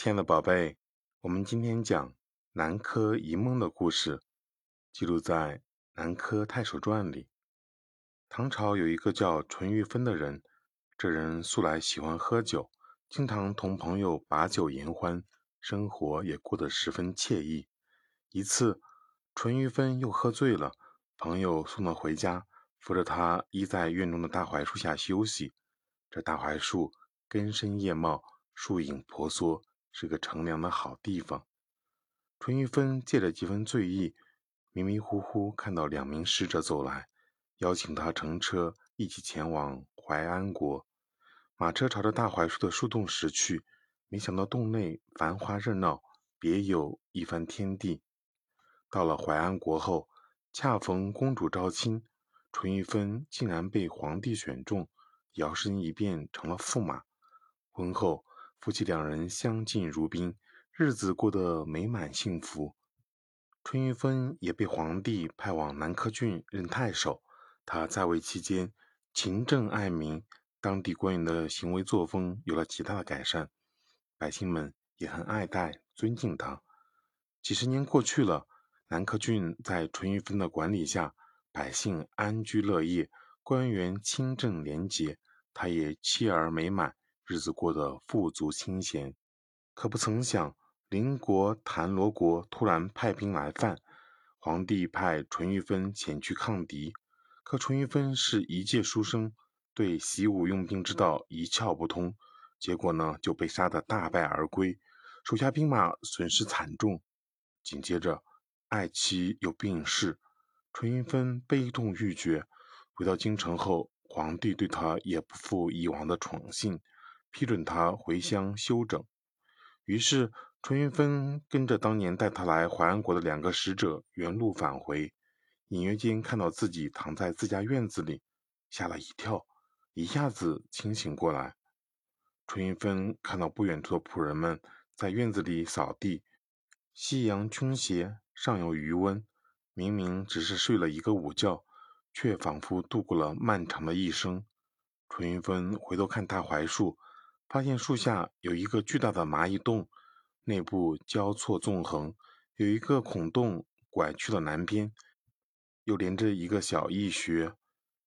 亲爱的宝贝，我们今天讲南柯一梦的故事，记录在《南柯太守传》里。唐朝有一个叫淳于芬的人，这人素来喜欢喝酒，经常同朋友把酒言欢，生活也过得十分惬意。一次，淳于芬又喝醉了，朋友送他回家，扶着他依在院中的大槐树下休息。这大槐树根深叶茂，树影婆娑。是个乘凉的好地方。淳于芬借着几分醉意，迷迷糊糊看到两名使者走来，邀请他乘车一起前往淮安国。马车朝着大槐树的树洞驶去，没想到洞内繁华热闹，别有一番天地。到了淮安国后，恰逢公主招亲，淳于芬竟然被皇帝选中，摇身一变成了驸马。婚后。夫妻两人相敬如宾，日子过得美满幸福。淳于芬也被皇帝派往南柯郡任太守。他在位期间勤政爱民，当地官员的行为作风有了极大的改善，百姓们也很爱戴尊敬他。几十年过去了，南柯郡在淳于芬的管理下，百姓安居乐业，官员清正廉洁，他也妻儿美满。日子过得富足清闲，可不曾想邻国谭罗国突然派兵来犯，皇帝派淳于芬前去抗敌。可淳于芬是一介书生，对习武用兵之道一窍不通，结果呢就被杀得大败而归，手下兵马损失惨重。紧接着，爱妻又病逝，淳于芬悲痛欲绝。回到京城后，皇帝对他也不复以往的宠信。批准他回乡休整，于是淳于芬跟着当年带他来淮安国的两个使者原路返回，隐约间看到自己躺在自家院子里，吓了一跳，一下子清醒过来。淳于芬看到不远处的仆人们在院子里扫地，夕阳倾斜，尚有余温，明明只是睡了一个午觉，却仿佛度过了漫长的一生。淳于芬回头看大槐树。发现树下有一个巨大的蚂蚁洞，内部交错纵横，有一个孔洞拐去了南边，又连着一个小蚁穴。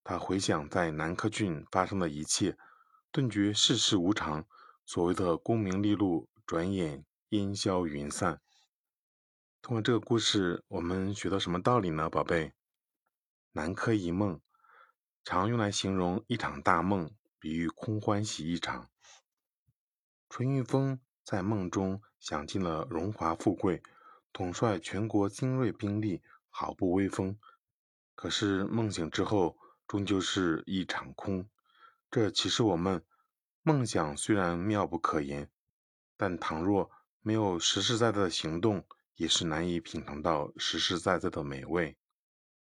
他回想在南柯郡发生的一切，顿觉世事无常，所谓的功名利禄，转眼烟消云散。通过这个故事，我们学到什么道理呢，宝贝？南柯一梦，常用来形容一场大梦，比喻空欢喜一场。淳于峰在梦中享尽了荣华富贵，统帅全国精锐兵力，好不威风。可是梦醒之后，终究是一场空。这启示我们：梦想虽然妙不可言，但倘若没有实实在在的行动，也是难以品尝到实实在在的美味。